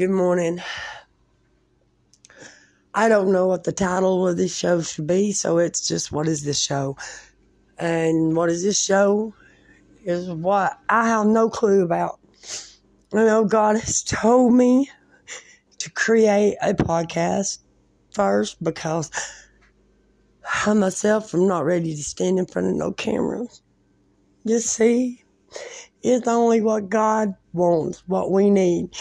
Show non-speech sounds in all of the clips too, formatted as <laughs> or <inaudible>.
Good morning. I don't know what the title of this show should be, so it's just what is this show? And what is this show? Is what I have no clue about. I know God has told me to create a podcast first because I myself am not ready to stand in front of no cameras. You see, it's only what God wants, what we need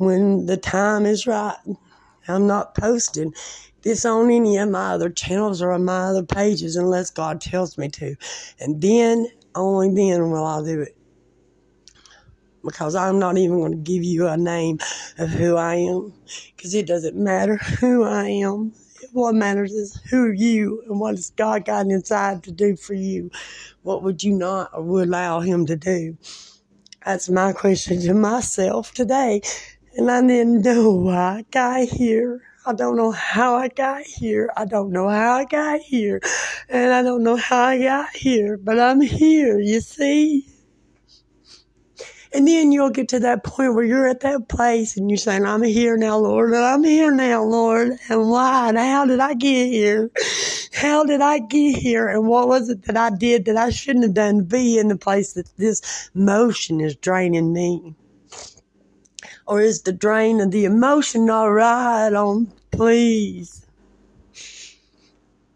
when the time is right. I'm not posting this on any of my other channels or on my other pages unless God tells me to. And then, only then will I do it. Because I'm not even going to give you a name of who I am. Because it doesn't matter who I am. What matters is who you and what has God got inside to do for you. What would you not would allow Him to do? That's my question to myself today. And I didn't know why I got here. I don't know how I got here. I don't know how I got here. And I don't know how I got here, but I'm here, you see? And then you'll get to that point where you're at that place and you're saying, I'm here now, Lord, and I'm here now, Lord. And why? And how did I get here? How did I get here? And what was it that I did that I shouldn't have done to be in the place that this motion is draining me? Or is the drain of the emotion all right on, please?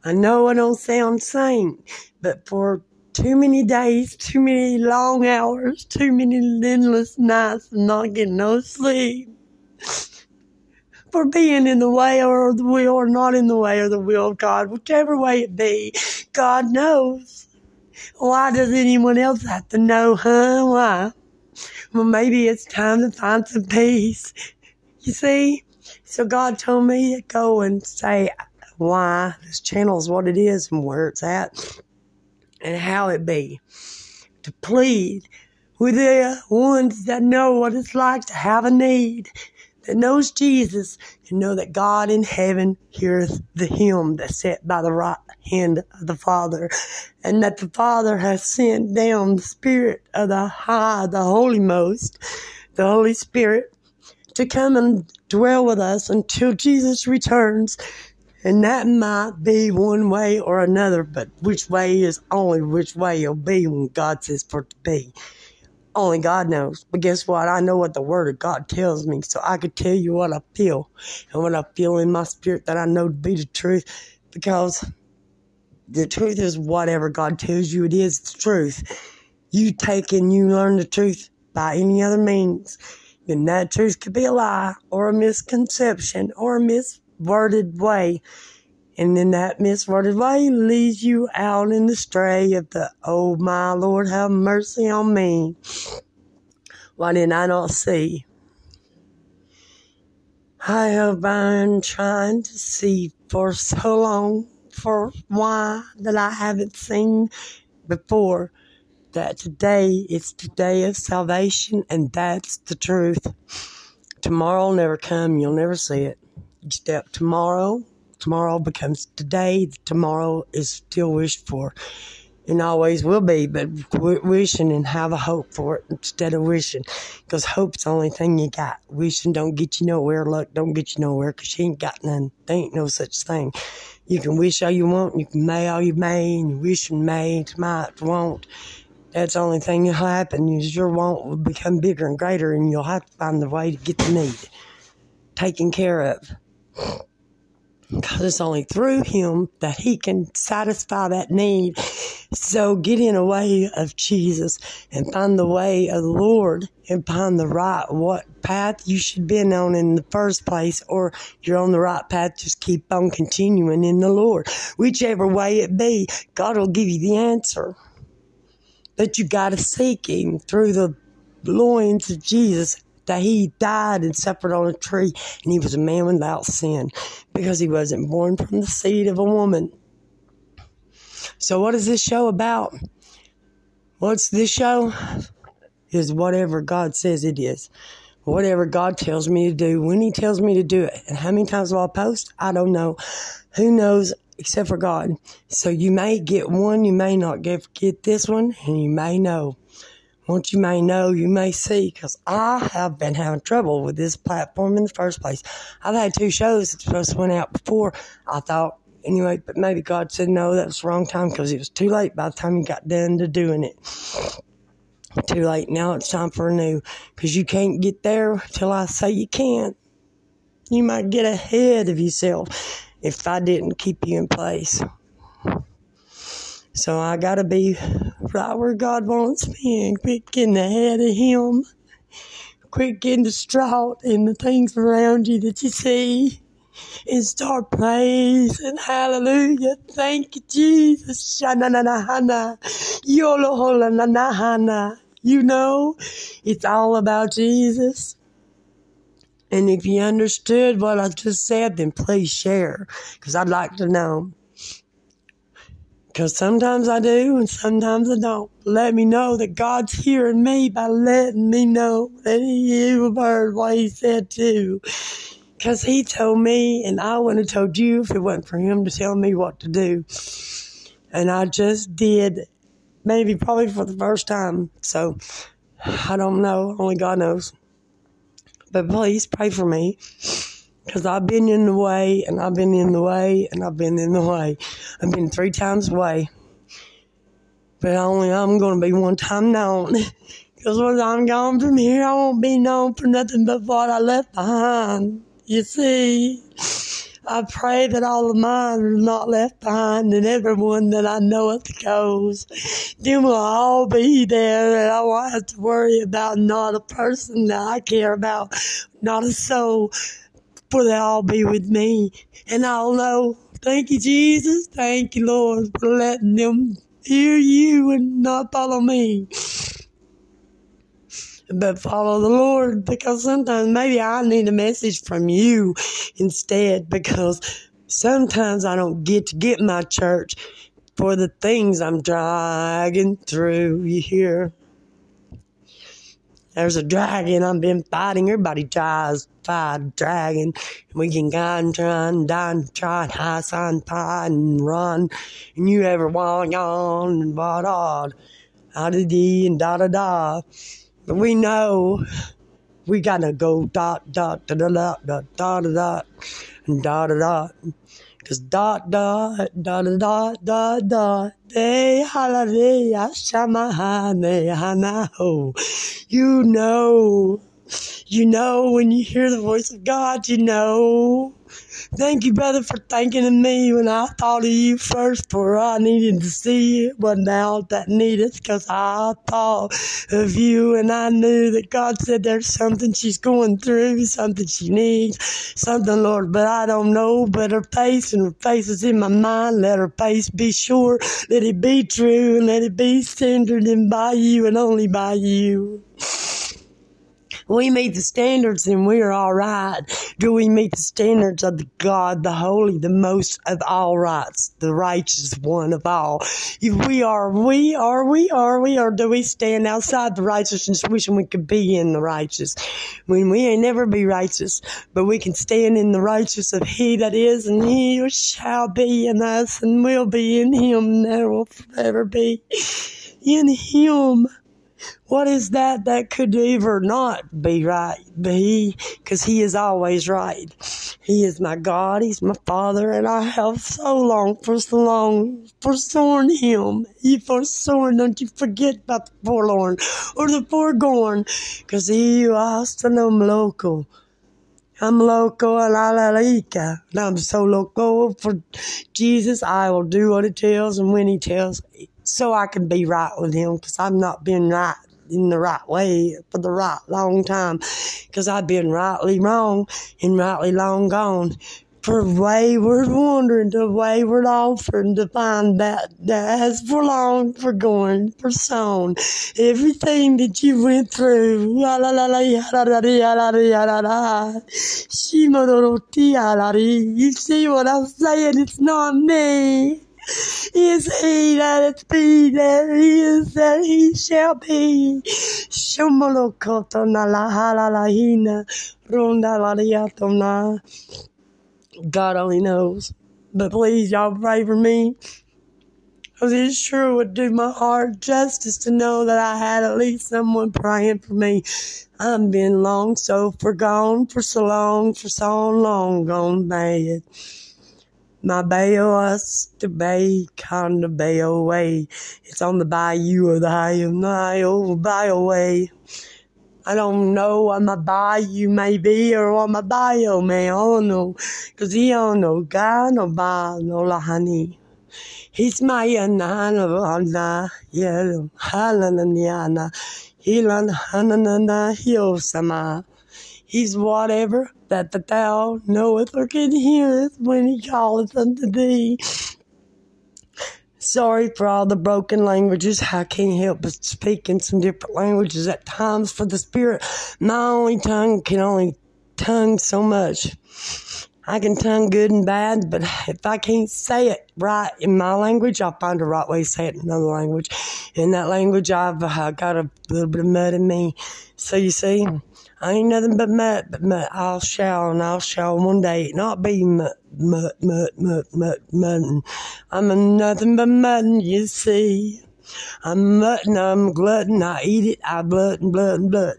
I know I don't sound sane, but for too many days, too many long hours, too many endless nights of not getting no sleep. For being in the way or the will or not in the way or the will of God, whichever way it be, God knows. Why does anyone else have to know, huh? Why? Well, maybe it's time to find some peace. You see? So God told me to go and say why this channel is what it is and where it's at and how it be. To plead with the ones that know what it's like to have a need, that knows Jesus, and know that God in heaven heareth the hymn that's set by the right hand of the Father, and that the Father has sent down the Spirit of the High, the Holy Most, the Holy Spirit, to come and dwell with us until Jesus returns and that might be one way or another, but which way is only which way it'll be when God says for it to be. Only God knows. But guess what? I know what the Word of God tells me, so I could tell you what I feel and what I feel in my spirit that I know to be the truth because the truth is whatever God tells you it is the truth. You take and you learn the truth by any other means, then that truth could be a lie or a misconception or a mis worded way. And then that misworded way leads you out in the stray of the, oh my Lord, have mercy on me. Why did I not see? I have been trying to see for so long for why that I haven't seen before that today is the day of salvation and that's the truth. Tomorrow will never come, you'll never see it step tomorrow. Tomorrow becomes today. Tomorrow is still wished for and always will be, but wishing and have a hope for it instead of wishing. Because hope's the only thing you got. Wishing don't get you nowhere. Luck don't get you nowhere because you ain't got none. There ain't no such thing. You can wish all you want, you can may all you may, and you wish and may, might, won't. That's the only thing that'll happen is your want will become bigger and greater, and you'll have to find the way to get the need taken care of. Because it's only through him that he can satisfy that need. So get in the way of Jesus and find the way of the Lord and find the right what path you should be on in the first place or you're on the right path just keep on continuing in the Lord whichever way it be God will give you the answer but you got to seek him through the loins of Jesus that he died and suffered on a tree and he was a man without sin because he wasn't born from the seed of a woman. So what is this show about? What's this show? Is whatever God says it is. Whatever God tells me to do, when He tells me to do it. And how many times will I post? I don't know. Who knows except for God? So you may get one, you may not get, this one, and you may know what you may know, you may see, because I have been having trouble with this platform in the first place. I've had two shows that supposed to went out before. I thought anyway, but maybe God said no, that was the wrong time because it was too late by the time you got done to doing it. Too late. Now it's time for a new because you can't get there till I say you can't. You might get ahead of yourself if I didn't keep you in place. So I gotta be right where God wants me and quit getting ahead of Him. Quit getting distraught in the things around you that you see. And start praising. Hallelujah. Thank you, Jesus. You know, it's all about Jesus. And if you understood what I just said, then please share, because I'd like to know. Because sometimes I do and sometimes I don't. Let me know that God's hearing me by letting me know that He heard what He said too. Because He told me, and I wouldn't have told you if it wasn't for Him to tell me what to do. And I just did, maybe probably for the first time. So I don't know. Only God knows. But please pray for me. Because I've been in the way, and I've been in the way, and I've been in the way. I've been three times away. But only I'm going to be one time known. <laughs> Because when I'm gone from here, I won't be known for nothing but what I left behind. You see, I pray that all of mine are not left behind, and everyone that I know goes. Then we'll all be there, and I won't have to worry about not a person that I care about, not a soul for they all be with me. And I'll know, thank you, Jesus. Thank you, Lord, for letting them hear you and not follow me. But follow the Lord because sometimes maybe I need a message from you instead because sometimes I don't get to get my church for the things I'm dragging through. You hear? There's a dragon I've been fighting. Everybody tries to fight a dragon. We can and and die and try and high sign fight and run. And you ever walk on and da da da dee and da da da. But we know we gotta go dot dot da da da da da da da and da da da. Cause dot dot dot dot dot dot they hallelujah shamahane hanaho. You know, you know when you hear the voice of God, you know. Thank you, brother, for thinking of me when I thought of you first, for I needed to see it, but now that needed because I thought of you and I knew that God said there's something she's going through, something she needs, something, Lord, but I don't know. But her face and her face is in my mind. Let her face be sure, let it be true, and let it be centered in by you and only by you we meet the standards, then we are all right. Do we meet the standards of the God, the holy, the most of all rights, the righteous one of all? If we are, we are, we are, we are, do we stand outside the righteousness wishing we could be in the righteous? When we ain't never be righteous, but we can stand in the righteous of He that is and He shall be in us and will be in Him and there will forever be in Him. What is that that could ever not be right? Be because He is always right. He is my God. He's my Father, and I have so long for so long forsaken Him. He forsaken. Don't you forget about the forlorn or the foregone, because He was to know local. I'm loco and I like and I'm so loco for Jesus. I will do what He tells and when He tells, so I can be right with Him because I've not been right in the right way for the right long time. Because I've been rightly wrong and rightly long gone. For wayward wandering to wayward offering to find that that has for long for going for sown. Everything that you went through la la la la la la la la la you see what I'm saying? It's not me is he that is be that he is that he shall be. Shumalokoto na la halalahina runda la God only knows. But please, y'all pray for me. Because it sure would do my heart justice to know that I had at least someone praying for me. I've been long so forgone for so long, for so long gone bad. My was to bay, on the bail way. It's on the bayou of the high Nile, bayou way. I don't know what my bayou may be or what my bio may. Don't know. Cause he don't know God, no ba, no la honey. He's my anana, yeah, halanana, hilan hananana, hiosama. He's whatever that the thou knoweth or can heareth when he calleth unto thee. Sorry for all the broken languages. I can't help but speak in some different languages at times for the spirit. My only tongue can only tongue so much. I can tongue good and bad, but if I can't say it right in my language, I'll find a right way to say it in another language. In that language, I've uh, got a little bit of mud in me. So you see, I ain't nothing but mud, but mud. I'll shall and I'll shall one day not be mud, mud, mud, mud, mud, mud. I'm a nothing but mutton, you see. I'm mutton, I'm glutton, I eat it, I blood and blood and blood.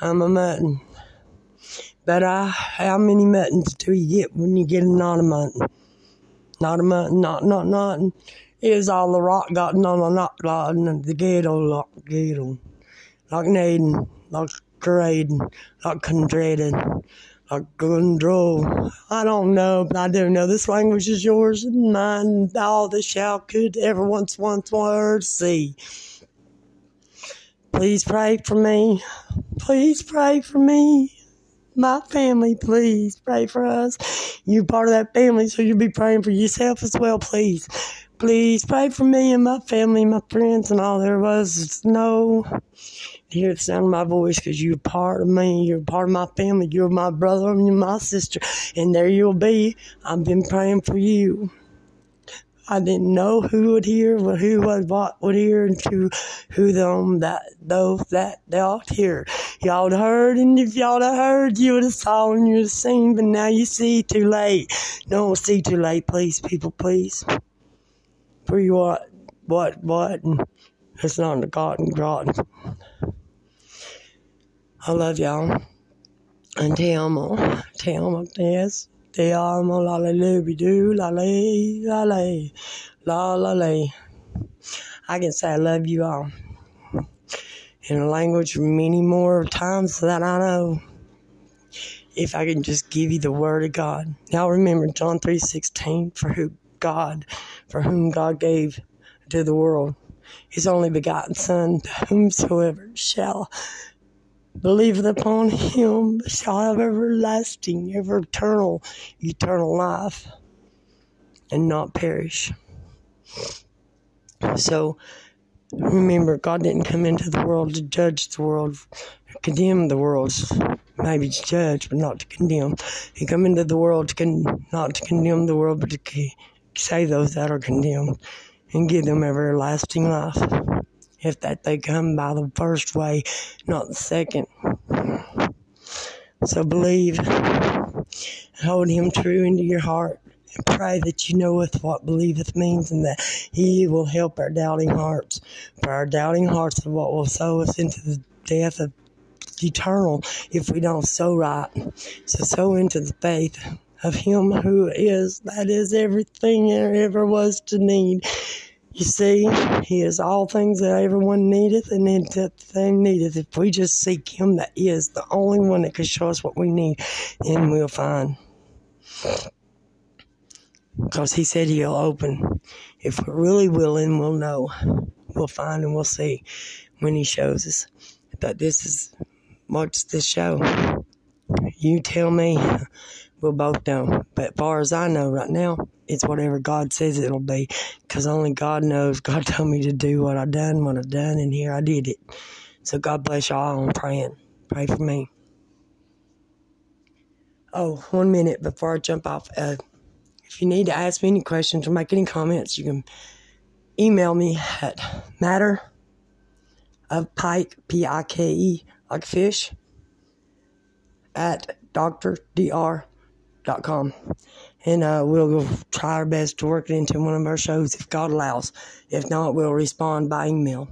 I'm a mutton. But I, how many muttons do you get when you get not a mutton? Not a mutton, not, not, not. Is all the rock gotten on a not, not, the ghetto, lock, ghetto. Like Naden, like Graden, like Condraden, like Gundro. I don't know, but I do know this language is yours and mine. All the shall could ever once, once word see. Please pray for me. Please pray for me. My family, please pray for us. You're part of that family, so you'll be praying for yourself as well, please. Please pray for me and my family, my friends, and all there was. No, hear the sound of my voice because you're part of me. You're part of my family. You're my brother and you're my sister. And there you'll be. I've been praying for you. I didn't know who would hear, but who would what would hear, and to who them that those that they ought hear. Y'all heard, and if y'all heard, you would have saw and you'd have seen, but now you see too late. Don't see too late, please, people, please. For you what, what, what, it's not in the cotton God. I love y'all. And te amo, te Te amo, la la looby doo, la la la la, la la la. I can say I love you all in a language many more times than I know. If I can just give you the word of God. Now remember John three sixteen, for who God, for whom God gave to the world his only begotten Son, whomsoever shall believeth upon him shall have everlasting, ever eternal, eternal life, and not perish. So remember, God didn't come into the world to judge the world, condemn the world, maybe to judge, but not to condemn. He come into the world to con- not to condemn the world, but to save those that are condemned and give them everlasting life if that they come by the first way, not the second. So believe, hold him true into your heart, and pray that you knoweth what believeth means, and that he will help our doubting hearts. For our doubting hearts are what will sow us into the death of eternal if we don't sow right. So sow into the faith of him who is, that is everything there ever was to need. You see, He is all things that everyone needeth, and that thing needeth. If we just seek Him, that is the only one that can show us what we need, then we'll find. Because He said He'll open. If we're really willing, we'll know. We'll find and we'll see when He shows us. But this is what's the show. You tell me. We'll both know. But far as I know right now, it's whatever God says it'll be. Because only God knows. <laughs> God told me to do what I done, what I done, and here I did it. So God bless y'all. I'm praying. Pray for me. Oh, one minute before I jump off. Uh, if you need to ask me any questions or make any comments, you can email me at matter of pike, P I K E, like fish, at Dr. And uh, we'll try our best to work it into one of our shows if God allows. If not, we'll respond by email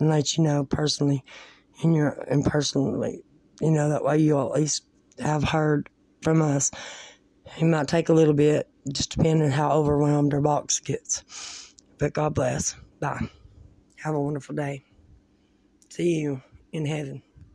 and let you know personally, in your and personally, you know that way you at least have heard from us. It might take a little bit, just depending on how overwhelmed our box gets. But God bless. Bye. Have a wonderful day. See you in heaven.